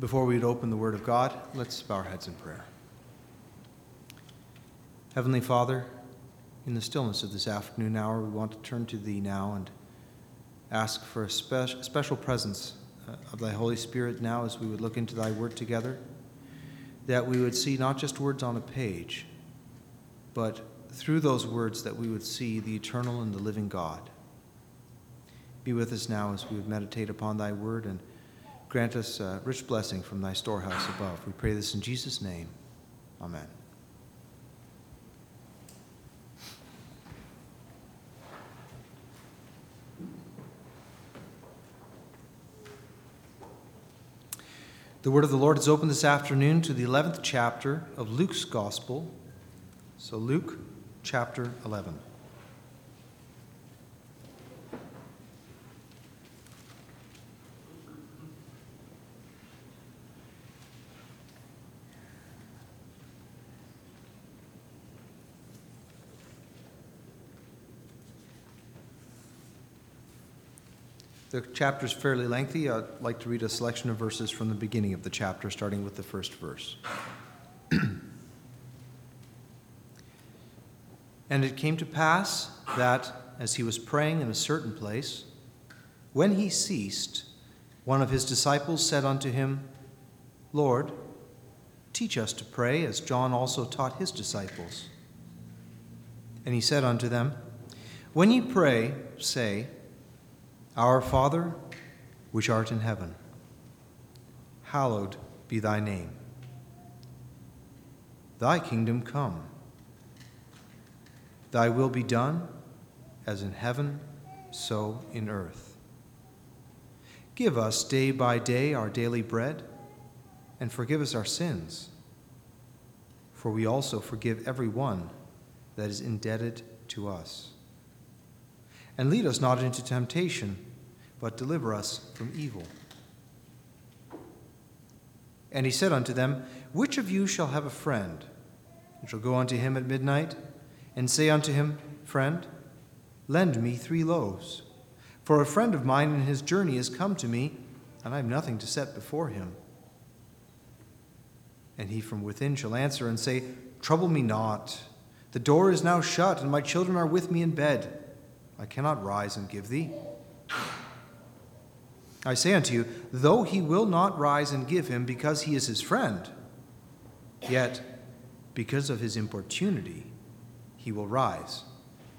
Before we would open the Word of God, let's bow our heads in prayer. Heavenly Father, in the stillness of this afternoon hour, we want to turn to Thee now and ask for a spe- special presence uh, of Thy Holy Spirit now as we would look into Thy Word together, that we would see not just words on a page, but through those words that we would see the eternal and the living God. Be with us now as we would meditate upon Thy Word and Grant us a rich blessing from thy storehouse above. We pray this in Jesus' name. Amen. The word of the Lord is open this afternoon to the 11th chapter of Luke's Gospel. So, Luke chapter 11. The chapter is fairly lengthy. I'd like to read a selection of verses from the beginning of the chapter, starting with the first verse. and it came to pass that, as he was praying in a certain place, when he ceased, one of his disciples said unto him, Lord, teach us to pray, as John also taught his disciples. And he said unto them, When ye pray, say, our Father, which art in heaven, hallowed be thy name. Thy kingdom come. Thy will be done, as in heaven, so in earth. Give us day by day our daily bread, and forgive us our sins, for we also forgive every one that is indebted to us. And lead us not into temptation but deliver us from evil. And he said unto them, Which of you shall have a friend, and shall go unto him at midnight, and say unto him, Friend, lend me three loaves? For a friend of mine in his journey is come to me, and I have nothing to set before him. And he from within shall answer and say, Trouble me not. The door is now shut, and my children are with me in bed. I cannot rise and give thee. I say unto you, though he will not rise and give him because he is his friend, yet because of his importunity he will rise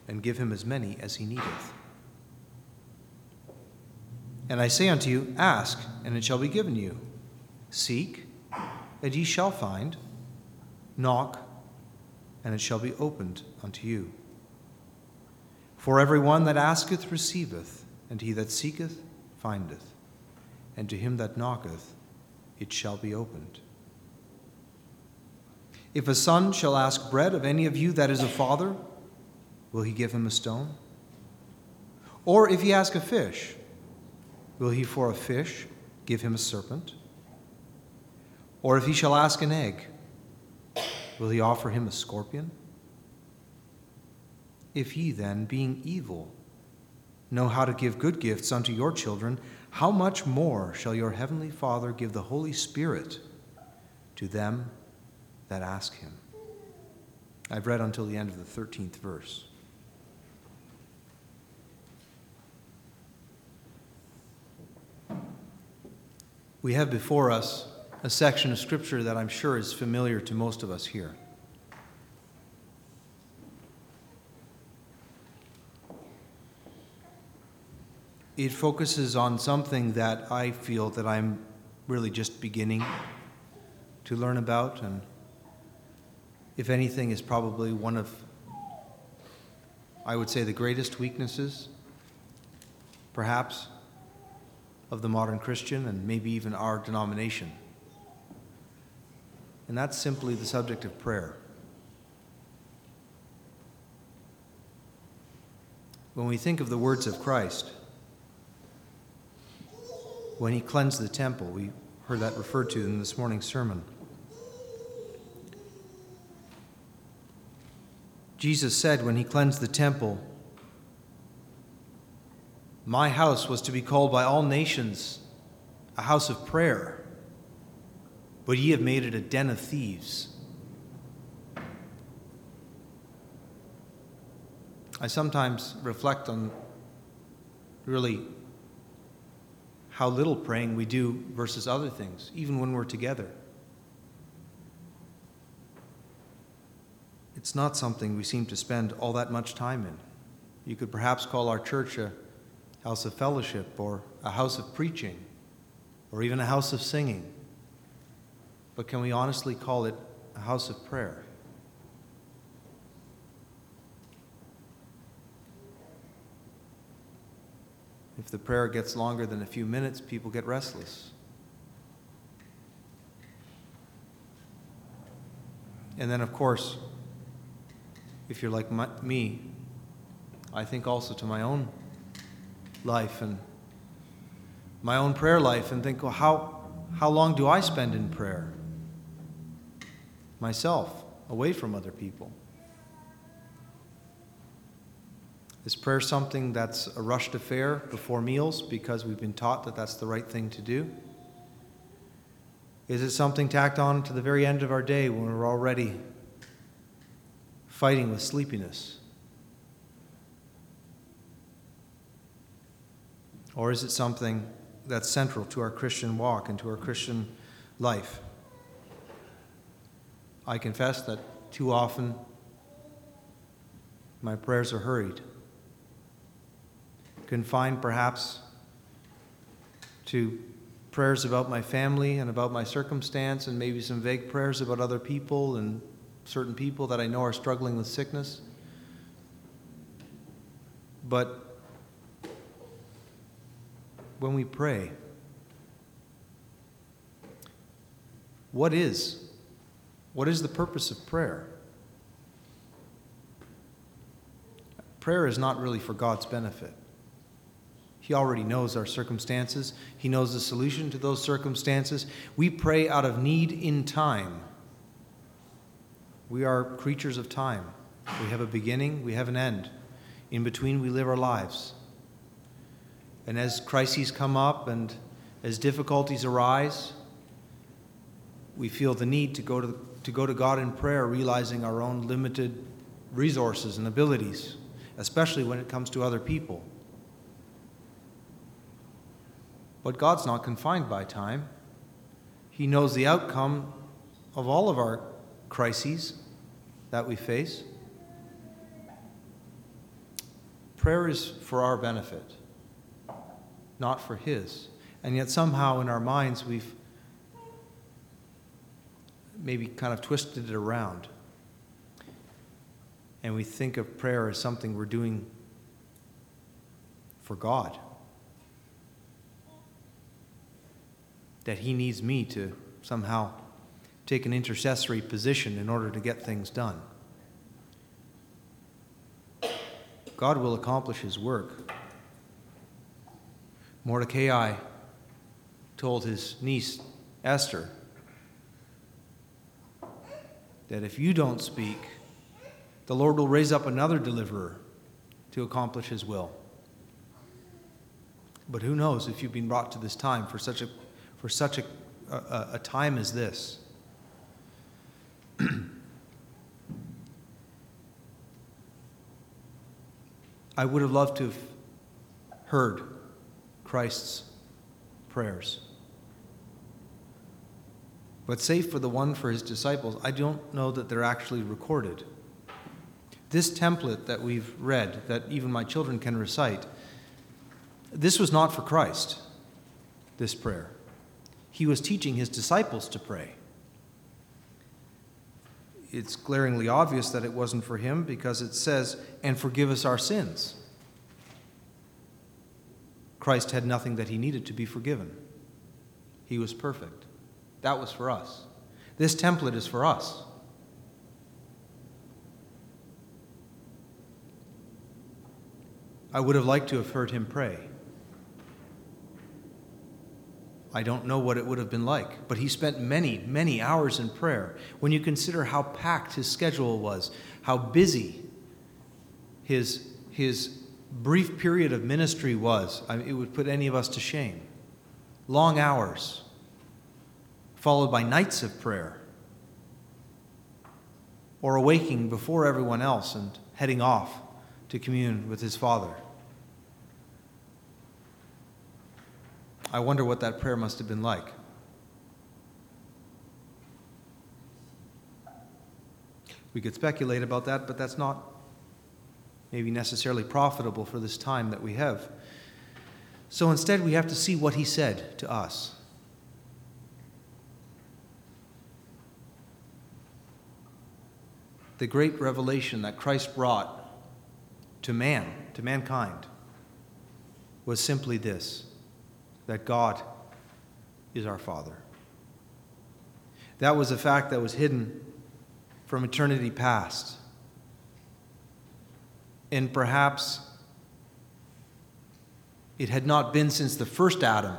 and give him as many as he needeth. And I say unto you, Ask, and it shall be given you. Seek, and ye shall find. Knock, and it shall be opened unto you. For every one that asketh receiveth, and he that seeketh findeth, and to him that knocketh it shall be opened. If a son shall ask bread of any of you that is a father, will he give him a stone? Or if he ask a fish, will he for a fish give him a serpent? Or if he shall ask an egg, will he offer him a scorpion? If ye then, being evil, know how to give good gifts unto your children, how much more shall your heavenly Father give the Holy Spirit to them that ask him? I've read until the end of the 13th verse. We have before us a section of Scripture that I'm sure is familiar to most of us here. It focuses on something that I feel that I'm really just beginning to learn about, and if anything, is probably one of, I would say, the greatest weaknesses, perhaps, of the modern Christian and maybe even our denomination. And that's simply the subject of prayer. When we think of the words of Christ, when he cleansed the temple. We heard that referred to in this morning's sermon. Jesus said when he cleansed the temple, My house was to be called by all nations a house of prayer, but ye have made it a den of thieves. I sometimes reflect on really how little praying we do versus other things, even when we're together. It's not something we seem to spend all that much time in. You could perhaps call our church a house of fellowship or a house of preaching or even a house of singing. But can we honestly call it a house of prayer? If the prayer gets longer than a few minutes, people get restless. And then, of course, if you're like my, me, I think also to my own life and my own prayer life and think, well, how, how long do I spend in prayer? Myself, away from other people. Is prayer something that's a rushed affair before meals because we've been taught that that's the right thing to do? Is it something tacked on to the very end of our day when we're already fighting with sleepiness? Or is it something that's central to our Christian walk and to our Christian life? I confess that too often my prayers are hurried confined perhaps to prayers about my family and about my circumstance, and maybe some vague prayers about other people and certain people that I know are struggling with sickness. But when we pray, what is what is the purpose of prayer? Prayer is not really for God's benefit. He already knows our circumstances, He knows the solution to those circumstances. We pray out of need in time. We are creatures of time. We have a beginning, we have an end. In between, we live our lives. And as crises come up and as difficulties arise, we feel the need to go to, to go to God in prayer, realizing our own limited resources and abilities, especially when it comes to other people. But God's not confined by time. He knows the outcome of all of our crises that we face. Prayer is for our benefit, not for His. And yet, somehow, in our minds, we've maybe kind of twisted it around. And we think of prayer as something we're doing for God. That he needs me to somehow take an intercessory position in order to get things done. God will accomplish his work. Mordecai told his niece Esther that if you don't speak, the Lord will raise up another deliverer to accomplish his will. But who knows if you've been brought to this time for such a for such a, a, a time as this. I would have loved to have heard Christ's prayers. But save for the one for his disciples, I don't know that they're actually recorded. This template that we've read, that even my children can recite, this was not for Christ, this prayer he was teaching his disciples to pray. It's glaringly obvious that it wasn't for him because it says, and forgive us our sins. Christ had nothing that he needed to be forgiven. He was perfect. That was for us. This template is for us. I would have liked to have heard him pray. I don't know what it would have been like, but he spent many, many hours in prayer. When you consider how packed his schedule was, how busy his, his brief period of ministry was, I mean, it would put any of us to shame. Long hours followed by nights of prayer, or awaking before everyone else and heading off to commune with his Father. I wonder what that prayer must have been like. We could speculate about that, but that's not maybe necessarily profitable for this time that we have. So instead, we have to see what he said to us. The great revelation that Christ brought to man, to mankind, was simply this that God is our Father. That was a fact that was hidden from eternity past. And perhaps it had not been since the first Adam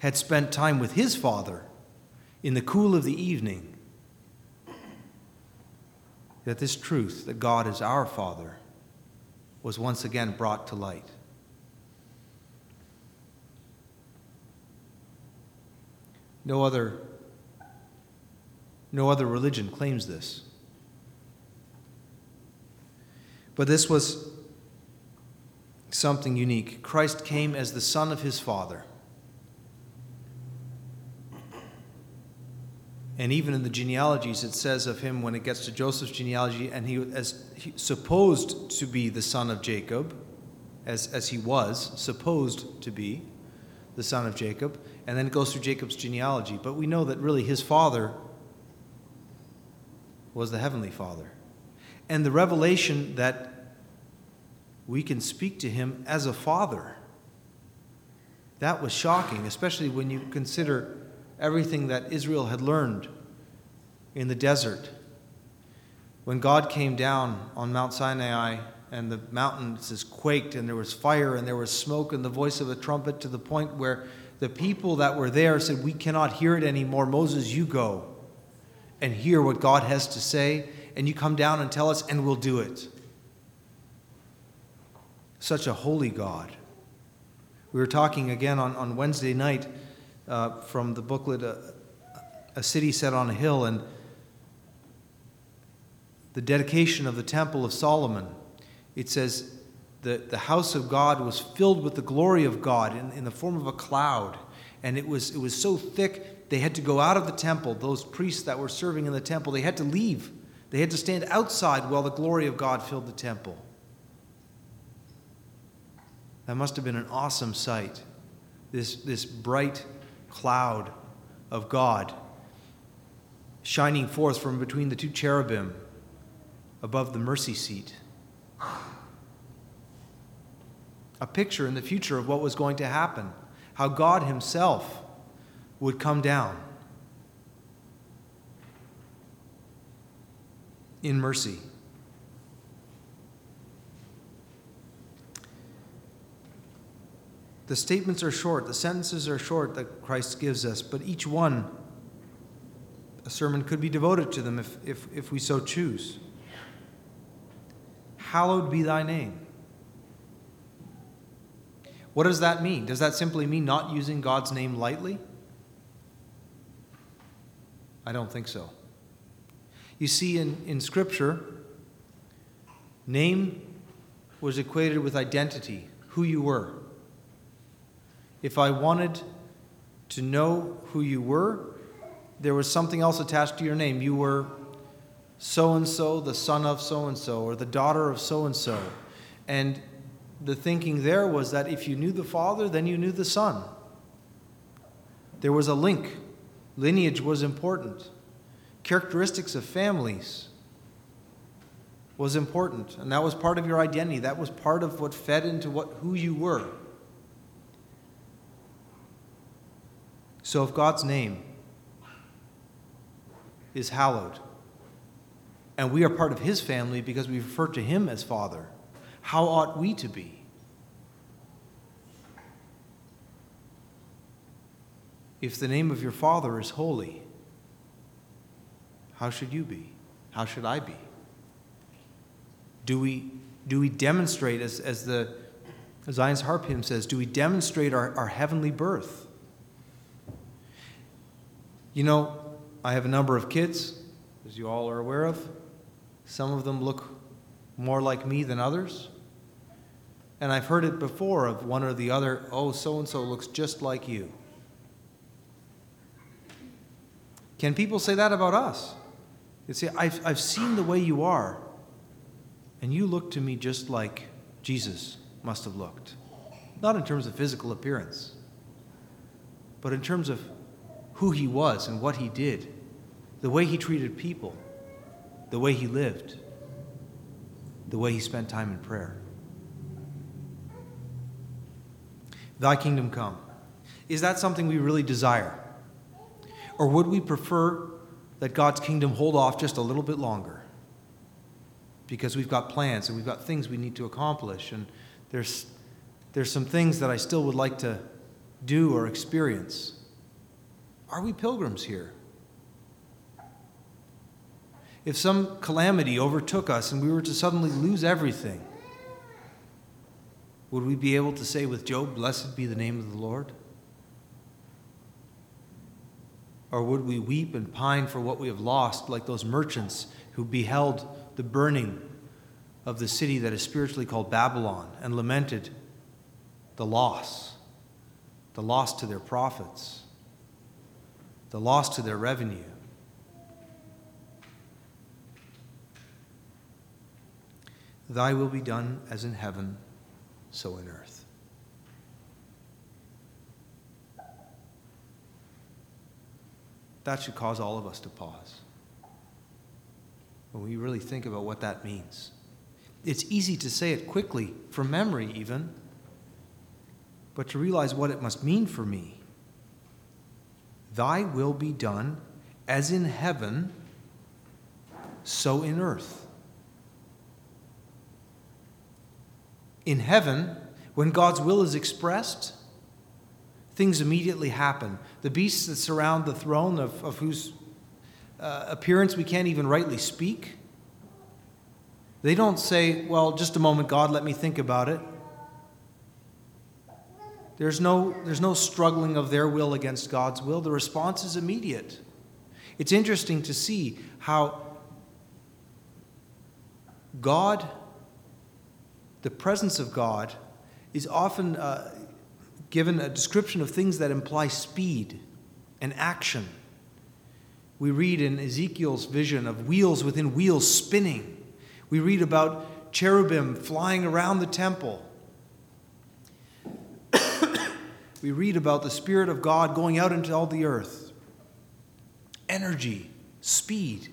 had spent time with his father in the cool of the evening that this truth, that God is our Father, was once again brought to light. No other, no other religion claims this. But this was something unique. Christ came as the Son of his Father. And even in the genealogies, it says of him when it gets to Joseph's genealogy, and he as supposed to be the son of Jacob, as, as he was supposed to be the son of Jacob, and then it goes through Jacob's genealogy. But we know that really his father was the heavenly father. And the revelation that we can speak to him as a father, that was shocking, especially when you consider everything that Israel had learned in the desert. When God came down on Mount Sinai and the mountains quaked and there was fire and there was smoke and the voice of a trumpet to the point where the people that were there said, We cannot hear it anymore. Moses, you go and hear what God has to say, and you come down and tell us, and we'll do it. Such a holy God. We were talking again on, on Wednesday night uh, from the booklet, uh, A City Set on a Hill, and the dedication of the Temple of Solomon. It says, the, the house of God was filled with the glory of God in, in the form of a cloud. And it was, it was so thick, they had to go out of the temple. Those priests that were serving in the temple, they had to leave. They had to stand outside while the glory of God filled the temple. That must have been an awesome sight. This, this bright cloud of God shining forth from between the two cherubim above the mercy seat a picture in the future of what was going to happen, how God Himself would come down in mercy. The statements are short, the sentences are short that Christ gives us, but each one, a sermon could be devoted to them if, if, if we so choose. Hallowed be thy name. What does that mean? Does that simply mean not using God's name lightly? I don't think so. You see, in, in Scripture, name was equated with identity, who you were. If I wanted to know who you were, there was something else attached to your name. You were so and so, the son of so and so, or the daughter of so and so. And the thinking there was that if you knew the Father, then you knew the Son. There was a link. Lineage was important. Characteristics of families was important, and that was part of your identity. That was part of what fed into what who you were. So if God's name is hallowed, and we are part of his family because we refer to him as Father, how ought we to be? If the name of your Father is holy, how should you be? How should I be? Do we, do we demonstrate, as, as the Zion's Harp hymn says, do we demonstrate our, our heavenly birth? You know, I have a number of kids, as you all are aware of. Some of them look more like me than others. And I've heard it before of one or the other, oh, so and so looks just like you. Can people say that about us? You see, I've, I've seen the way you are, and you look to me just like Jesus must have looked. Not in terms of physical appearance, but in terms of who he was and what he did, the way he treated people, the way he lived, the way he spent time in prayer. Thy kingdom come. Is that something we really desire? Or would we prefer that God's kingdom hold off just a little bit longer? Because we've got plans and we've got things we need to accomplish, and there's, there's some things that I still would like to do or experience. Are we pilgrims here? If some calamity overtook us and we were to suddenly lose everything, would we be able to say with Job, Blessed be the name of the Lord? Or would we weep and pine for what we have lost, like those merchants who beheld the burning of the city that is spiritually called Babylon and lamented the loss, the loss to their profits, the loss to their revenue? Thy will be done as in heaven, so in earth. That should cause all of us to pause when we really think about what that means. It's easy to say it quickly, from memory even, but to realize what it must mean for me. Thy will be done as in heaven, so in earth. In heaven, when God's will is expressed, things immediately happen. The beasts that surround the throne, of, of whose uh, appearance we can't even rightly speak, they don't say, Well, just a moment, God, let me think about it. There's no, there's no struggling of their will against God's will. The response is immediate. It's interesting to see how God, the presence of God, is often uh, given a description of things that imply speed and action. We read in Ezekiel's vision of wheels within wheels spinning. We read about cherubim flying around the temple. we read about the Spirit of God going out into all the earth. Energy, speed.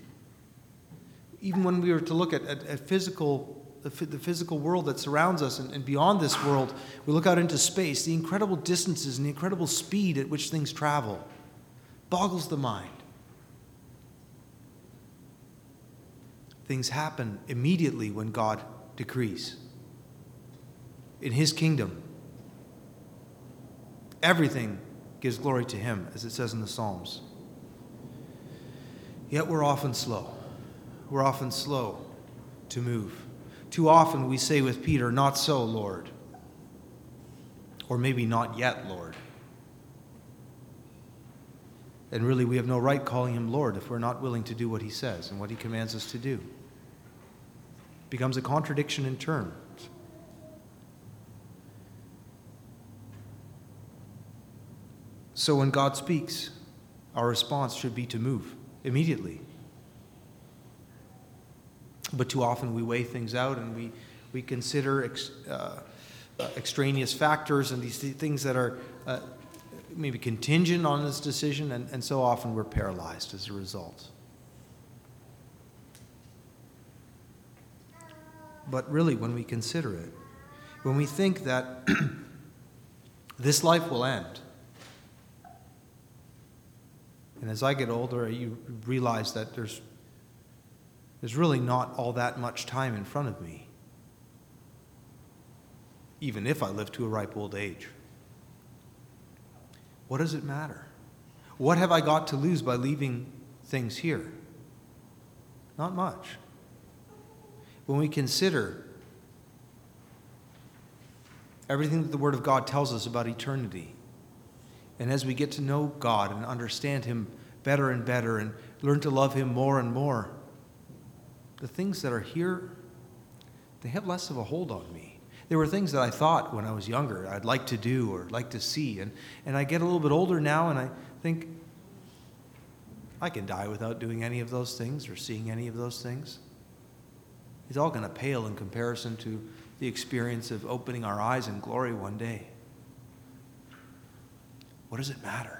Even when we were to look at, at, at physical the, the physical world that surrounds us and, and beyond this world, we look out into space, the incredible distances and the incredible speed at which things travel boggles the mind. Things happen immediately when God decrees. In His kingdom, everything gives glory to Him, as it says in the Psalms. Yet we're often slow. We're often slow to move. Too often we say with Peter, Not so, Lord. Or maybe not yet, Lord. And really, we have no right calling him Lord if we're not willing to do what he says and what he commands us to do. It becomes a contradiction in terms. So when God speaks, our response should be to move immediately. But too often we weigh things out and we, we consider ex, uh, uh, extraneous factors and these things that are uh, maybe contingent on this decision, and, and so often we're paralyzed as a result. But really, when we consider it, when we think that this life will end, and as I get older, you realize that there's there's really not all that much time in front of me, even if I live to a ripe old age. What does it matter? What have I got to lose by leaving things here? Not much. When we consider everything that the Word of God tells us about eternity, and as we get to know God and understand Him better and better and learn to love Him more and more, the things that are here, they have less of a hold on me. There were things that I thought when I was younger I'd like to do or like to see. And, and I get a little bit older now and I think, I can die without doing any of those things or seeing any of those things. It's all going to pale in comparison to the experience of opening our eyes in glory one day. What does it matter?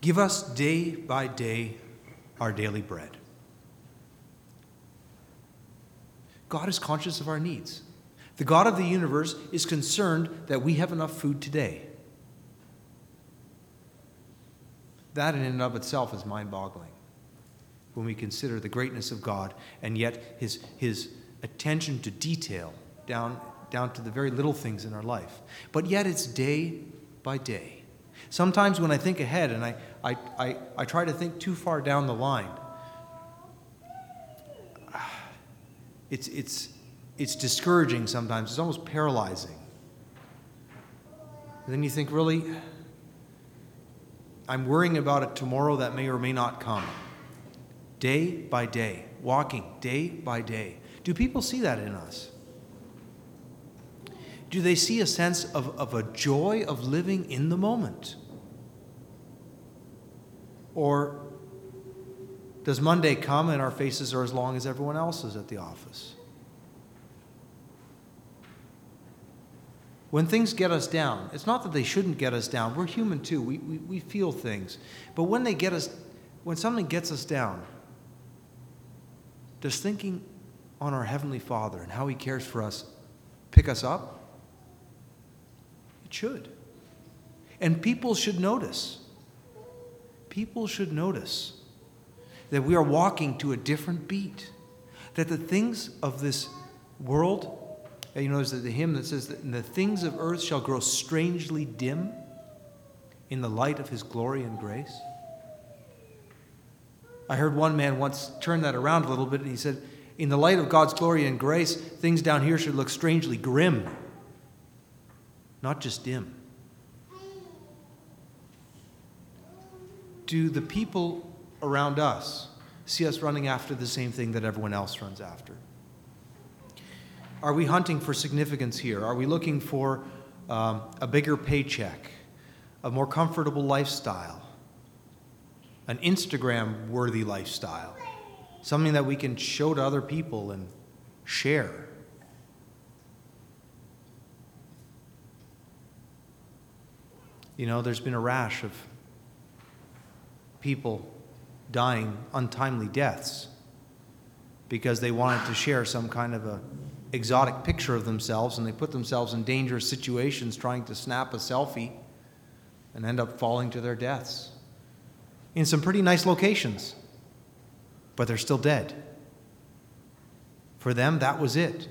Give us day by day our daily bread. God is conscious of our needs. The God of the universe is concerned that we have enough food today. That, in and of itself, is mind boggling when we consider the greatness of God and yet his, his attention to detail down, down to the very little things in our life. But yet, it's day by day. Sometimes when I think ahead and I, I, I, I try to think too far down the line, it's, it's, it's discouraging sometimes. It's almost paralyzing. And then you think, really? I'm worrying about it tomorrow that may or may not come. Day by day, walking day by day. Do people see that in us? Do they see a sense of, of a joy of living in the moment? Or does Monday come and our faces are as long as everyone else's at the office? When things get us down, it's not that they shouldn't get us down. We're human too. We, we, we feel things. But when they get us, when something gets us down, does thinking on our Heavenly Father and how He cares for us pick us up? It should. And people should notice. People should notice that we are walking to a different beat, that the things of this world you know, there's the hymn that says that the things of earth shall grow strangely dim in the light of his glory and grace. I heard one man once turn that around a little bit, and he said, In the light of God's glory and grace, things down here should look strangely grim, not just dim. Do the people around us see us running after the same thing that everyone else runs after? Are we hunting for significance here? Are we looking for um, a bigger paycheck, a more comfortable lifestyle, an Instagram worthy lifestyle, something that we can show to other people and share? You know, there's been a rash of people dying untimely deaths because they wanted to share some kind of a exotic picture of themselves and they put themselves in dangerous situations trying to snap a selfie and end up falling to their deaths in some pretty nice locations, but they're still dead. For them, that was it.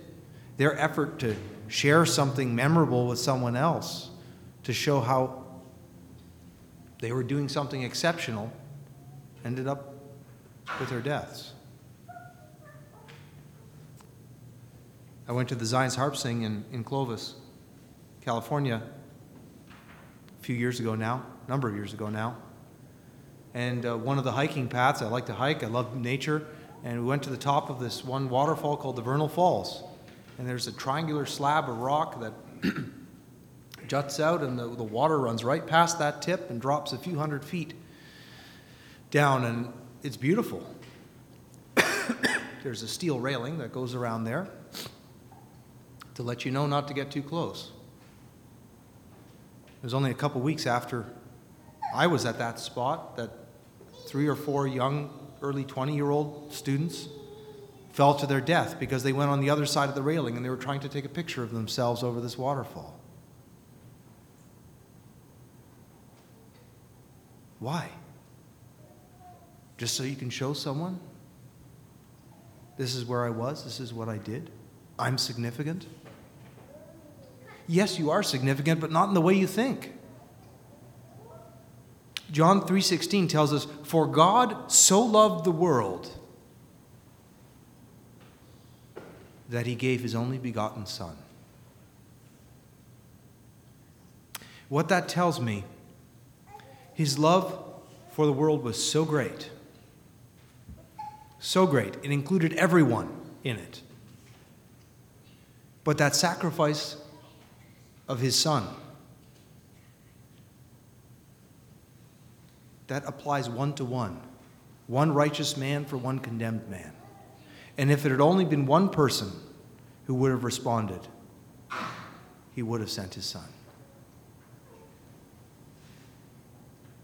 Their effort to share something memorable with someone else to show how they were doing something exceptional ended up with their deaths. I went to the Zion's Harp Sing in, in Clovis, California, a few years ago now, a number of years ago now. And uh, one of the hiking paths, I like to hike, I love nature, and we went to the top of this one waterfall called the Vernal Falls. And there's a triangular slab of rock that juts out, and the, the water runs right past that tip and drops a few hundred feet down, and it's beautiful. There's a steel railing that goes around there to let you know not to get too close. It was only a couple weeks after I was at that spot that three or four young, early 20 year old students fell to their death because they went on the other side of the railing and they were trying to take a picture of themselves over this waterfall. Why? Just so you can show someone? This is where I was, this is what I did. I'm significant yes, you are significant, but not in the way you think. John 3:16 tells us, "For God so loved the world that he gave his only begotten son." What that tells me, his love for the world was so great, so great, it included everyone in it. But that sacrifice of his son, that applies one to one. One righteous man for one condemned man. And if it had only been one person who would have responded, he would have sent his son.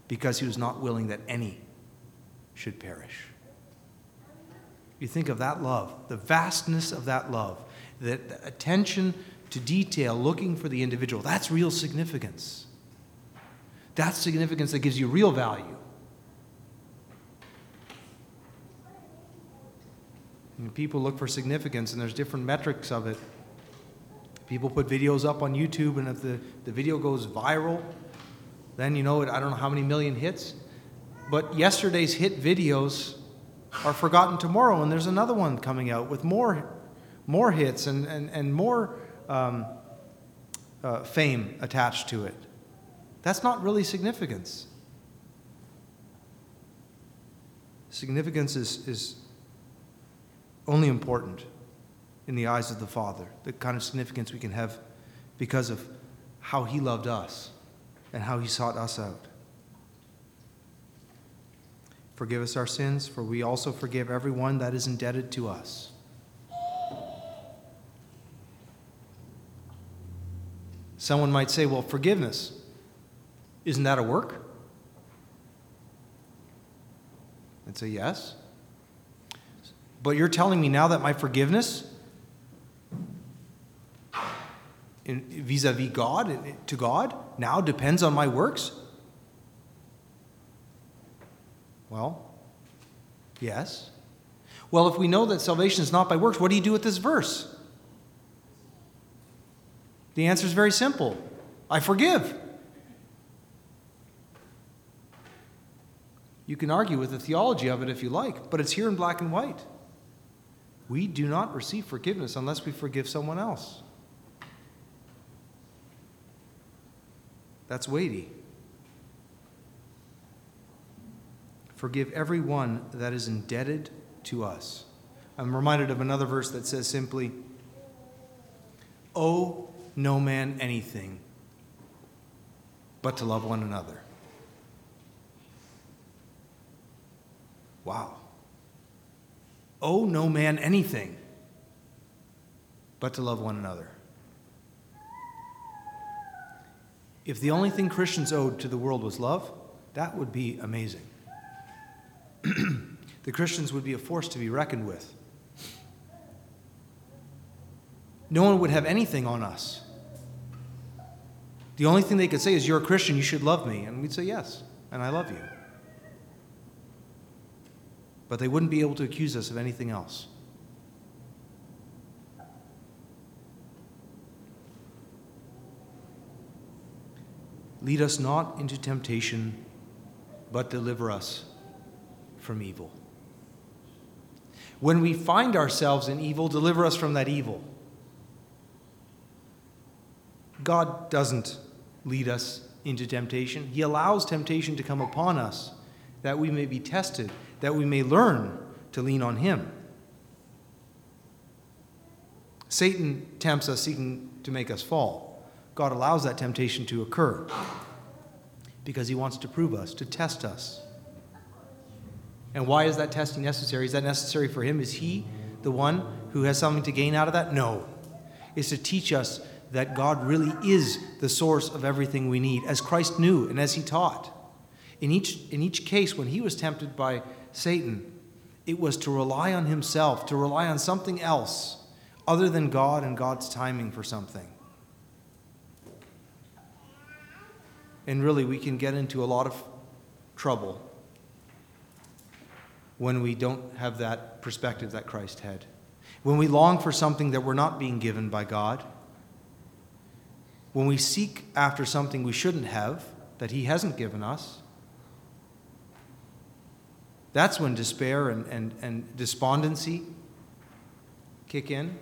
Because he was not willing that any should perish. You think of that love, the vastness of that love, the attention to detail, looking for the individual. That's real significance. That's significance that gives you real value. people look for significance, and there's different metrics of it. People put videos up on YouTube, and if the, the video goes viral, then you know, it, I don't know how many million hits. But yesterday's hit videos are forgotten tomorrow, and there's another one coming out with more, more hits and, and, and more um, uh, fame attached to it. That's not really significance. Significance is, is only important in the eyes of the Father, the kind of significance we can have because of how He loved us and how He sought us out. Forgive us our sins, for we also forgive everyone that is indebted to us. Someone might say, well, forgiveness, isn't that a work? I'd say, yes. But you're telling me now that my forgiveness vis a vis God, to God, now depends on my works? Well, yes. Well, if we know that salvation is not by works, what do you do with this verse? The answer is very simple I forgive. You can argue with the theology of it if you like, but it's here in black and white. We do not receive forgiveness unless we forgive someone else. That's weighty. Forgive everyone that is indebted to us. I'm reminded of another verse that says simply, Owe no man anything but to love one another. Wow owe no man anything but to love one another. If the only thing Christians owed to the world was love, that would be amazing. the Christians would be a force to be reckoned with. No one would have anything on us. The only thing they could say is, You're a Christian, you should love me. And we'd say, Yes, and I love you but they wouldn't be able to accuse us of anything else. Lead us not into temptation, but deliver us from evil. When we find ourselves in evil, deliver us from that evil. God doesn't lead us into temptation, He allows temptation to come upon us that we may be tested that we may learn to lean on Him. Satan tempts us seeking to make us fall. God allows that temptation to occur because He wants to prove us, to test us. And why is that testing necessary? Is that necessary for Him? Is He the one who has something to gain out of that? No. It's to teach us that God really is the source of everything we need, as Christ knew and as He taught. In each, in each case, when He was tempted by Satan. It was to rely on himself, to rely on something else other than God and God's timing for something. And really, we can get into a lot of trouble when we don't have that perspective that Christ had. When we long for something that we're not being given by God, when we seek after something we shouldn't have, that He hasn't given us, that's when despair and, and, and despondency kick in.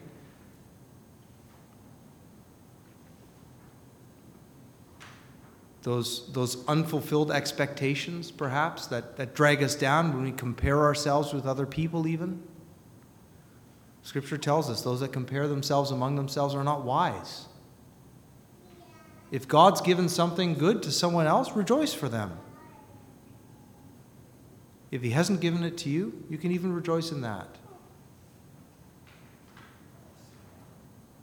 Those, those unfulfilled expectations, perhaps, that, that drag us down when we compare ourselves with other people, even. Scripture tells us those that compare themselves among themselves are not wise. If God's given something good to someone else, rejoice for them. If He hasn't given it to you, you can even rejoice in that.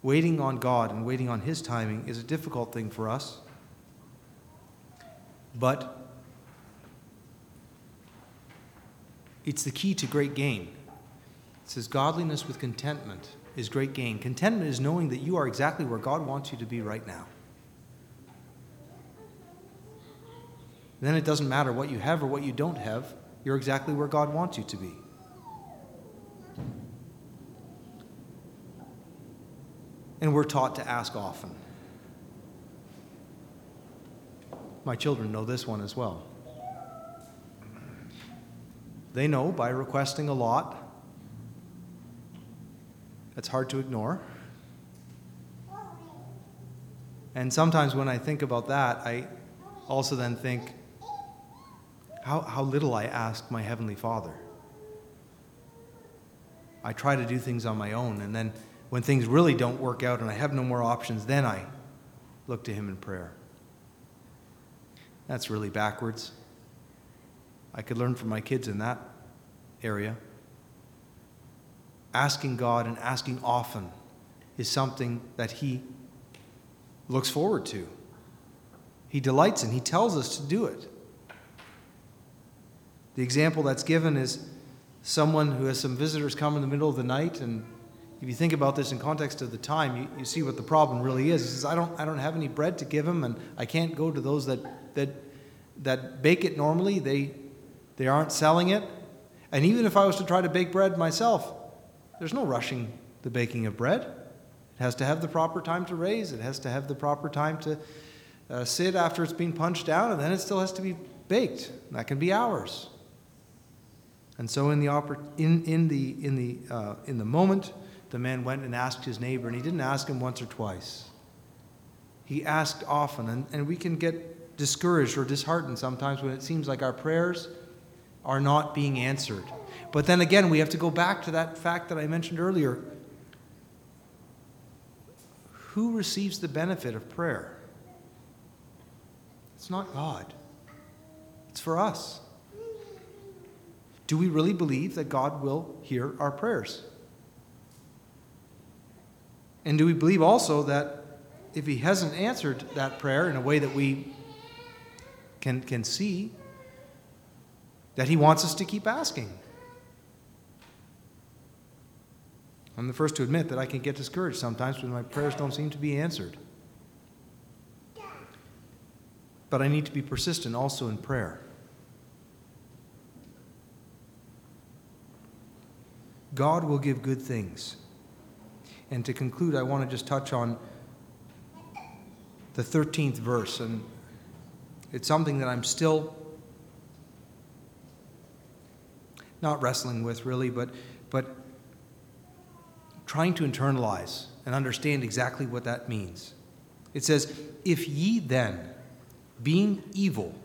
Waiting on God and waiting on His timing is a difficult thing for us. But it's the key to great gain. It says, Godliness with contentment is great gain. Contentment is knowing that you are exactly where God wants you to be right now. then it doesn't matter what you have or what you don't have, you're exactly where God wants you to be. And we're taught to ask often. My children know this one as well. They know by requesting a lot, that's hard to ignore. And sometimes when I think about that, I also then think how, how little I ask my Heavenly Father. I try to do things on my own, and then when things really don't work out and I have no more options, then I look to Him in prayer. That's really backwards. I could learn from my kids in that area. Asking God and asking often is something that He looks forward to. He delights in. He tells us to do it. The example that's given is someone who has some visitors come in the middle of the night and if you think about this in context of the time, you, you see what the problem really is. He says, I don't, I don't have any bread to give him, and I can't go to those that, that, that bake it normally. They, they aren't selling it. And even if I was to try to bake bread myself, there's no rushing the baking of bread. It has to have the proper time to raise, it has to have the proper time to uh, sit after it's been punched down, and then it still has to be baked. That can be hours. And so, in the, oppor- in, in the, in the, uh, in the moment, the man went and asked his neighbor, and he didn't ask him once or twice. He asked often, and, and we can get discouraged or disheartened sometimes when it seems like our prayers are not being answered. But then again, we have to go back to that fact that I mentioned earlier. Who receives the benefit of prayer? It's not God, it's for us. Do we really believe that God will hear our prayers? And do we believe also that if He hasn't answered that prayer in a way that we can, can see, that He wants us to keep asking? I'm the first to admit that I can get discouraged sometimes when my prayers don't seem to be answered. But I need to be persistent also in prayer. God will give good things. And to conclude, I want to just touch on the 13th verse. And it's something that I'm still not wrestling with, really, but, but trying to internalize and understand exactly what that means. It says, If ye then, being evil,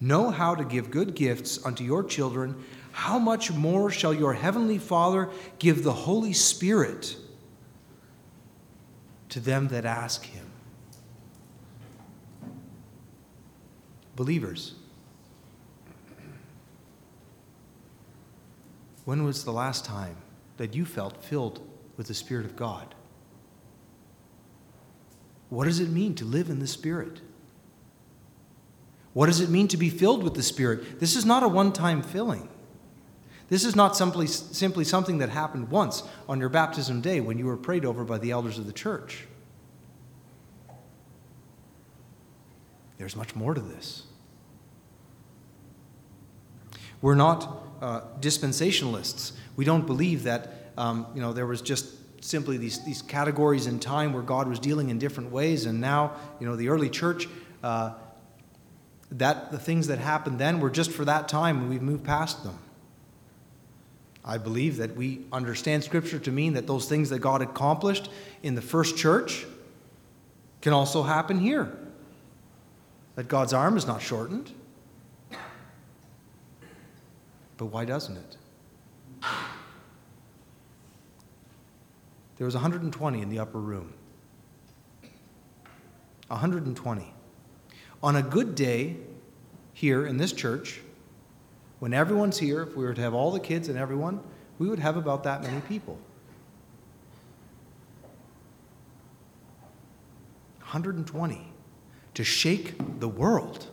know how to give good gifts unto your children, how much more shall your heavenly Father give the Holy Spirit to them that ask him. Believers, when was the last time that you felt filled with the Spirit of God? What does it mean to live in the Spirit? What does it mean to be filled with the Spirit? This is not a one time filling. This is not simply, simply something that happened once on your baptism day when you were prayed over by the elders of the church. There's much more to this. We're not uh, dispensationalists. We don't believe that um, you know there was just simply these, these categories in time where God was dealing in different ways, and now you know the early church. Uh, that the things that happened then were just for that time and we've moved past them. I believe that we understand Scripture to mean that those things that God accomplished in the first church can also happen here. that God's arm is not shortened. But why doesn't it? There was 120 in the upper room. 120. On a good day here in this church, when everyone's here, if we were to have all the kids and everyone, we would have about that many people. 120 to shake the world.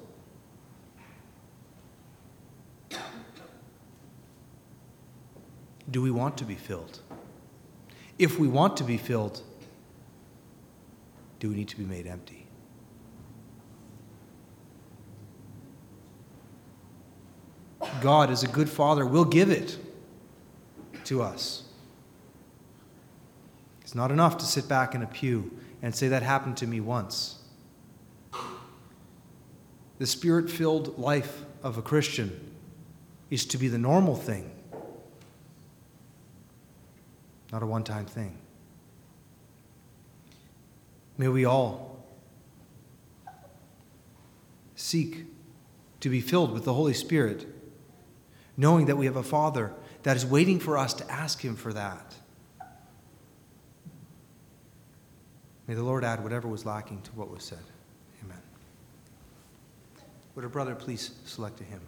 Do we want to be filled? If we want to be filled, do we need to be made empty? God, as a good father, will give it to us. It's not enough to sit back in a pew and say, That happened to me once. The spirit filled life of a Christian is to be the normal thing, not a one time thing. May we all seek to be filled with the Holy Spirit, knowing that we have a Father that is waiting for us to ask Him for that. May the Lord add whatever was lacking to what was said. Amen. Would a brother please select a hymn?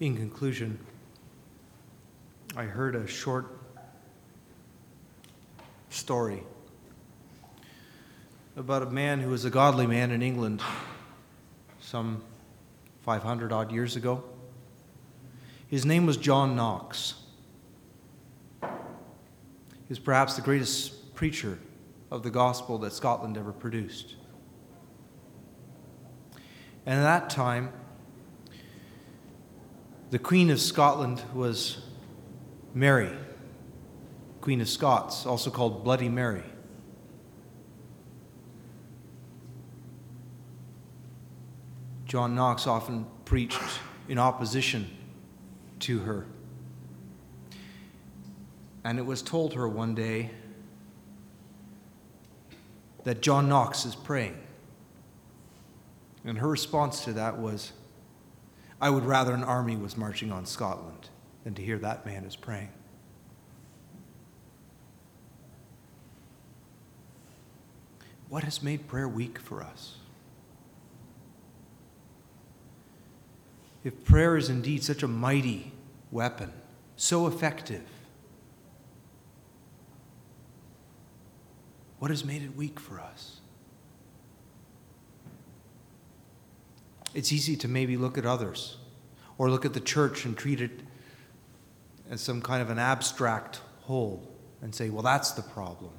In conclusion, I heard a short story about a man who was a godly man in England some 500 odd years ago. His name was John Knox. He was perhaps the greatest preacher of the gospel that Scotland ever produced. And at that time, the Queen of Scotland was Mary, Queen of Scots, also called Bloody Mary. John Knox often preached in opposition to her. And it was told her one day that John Knox is praying. And her response to that was, I would rather an army was marching on Scotland than to hear that man is praying. What has made prayer weak for us? If prayer is indeed such a mighty weapon, so effective, What has made it weak for us? It's easy to maybe look at others or look at the church and treat it as some kind of an abstract whole and say, well, that's the problem.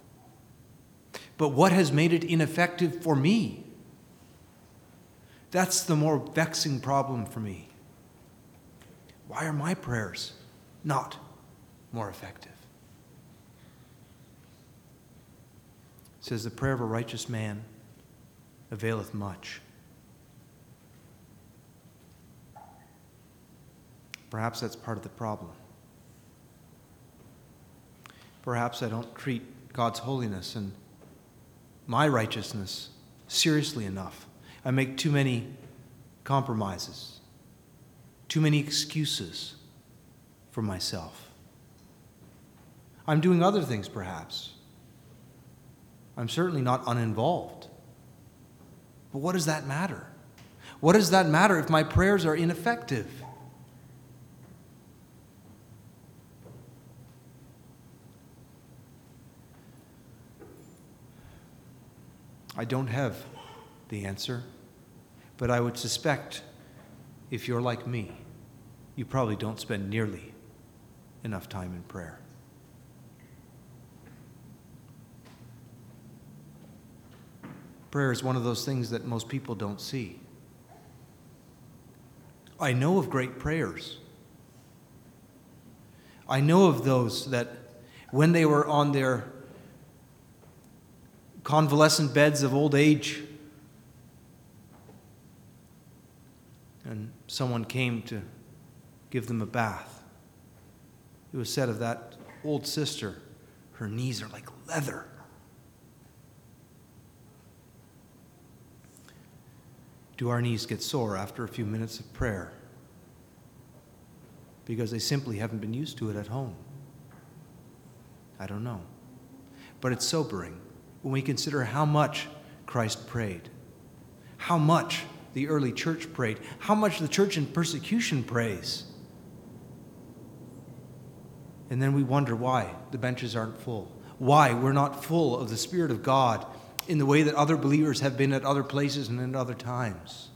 But what has made it ineffective for me? That's the more vexing problem for me. Why are my prayers not more effective? It says, The prayer of a righteous man availeth much. Perhaps that's part of the problem. Perhaps I don't treat God's holiness and my righteousness seriously enough. I make too many compromises, too many excuses for myself. I'm doing other things, perhaps. I'm certainly not uninvolved. But what does that matter? What does that matter if my prayers are ineffective? I don't have the answer, but I would suspect if you're like me, you probably don't spend nearly enough time in prayer. Prayer is one of those things that most people don't see. I know of great prayers. I know of those that when they were on their convalescent beds of old age, and someone came to give them a bath, it was said of that old sister, her knees are like leather. Do our knees get sore after a few minutes of prayer? Because they simply haven't been used to it at home. I don't know. But it's sobering when we consider how much Christ prayed, how much the early church prayed, how much the church in persecution prays. And then we wonder why the benches aren't full, why we're not full of the Spirit of God in the way that other believers have been at other places and in other times.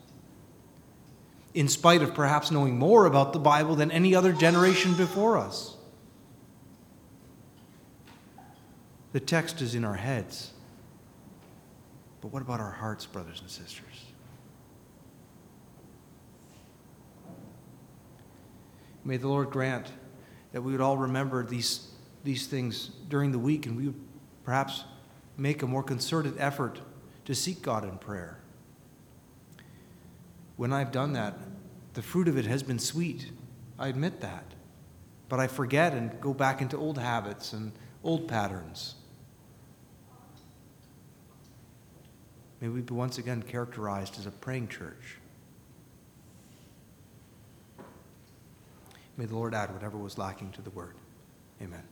In spite of perhaps knowing more about the Bible than any other generation before us. The text is in our heads. But what about our hearts, brothers and sisters? May the Lord grant that we would all remember these, these things during the week and we would perhaps make a more concerted effort to seek God in prayer. When I've done that, the fruit of it has been sweet. I admit that. But I forget and go back into old habits and old patterns. May we be once again characterized as a praying church. May the Lord add whatever was lacking to the word. Amen.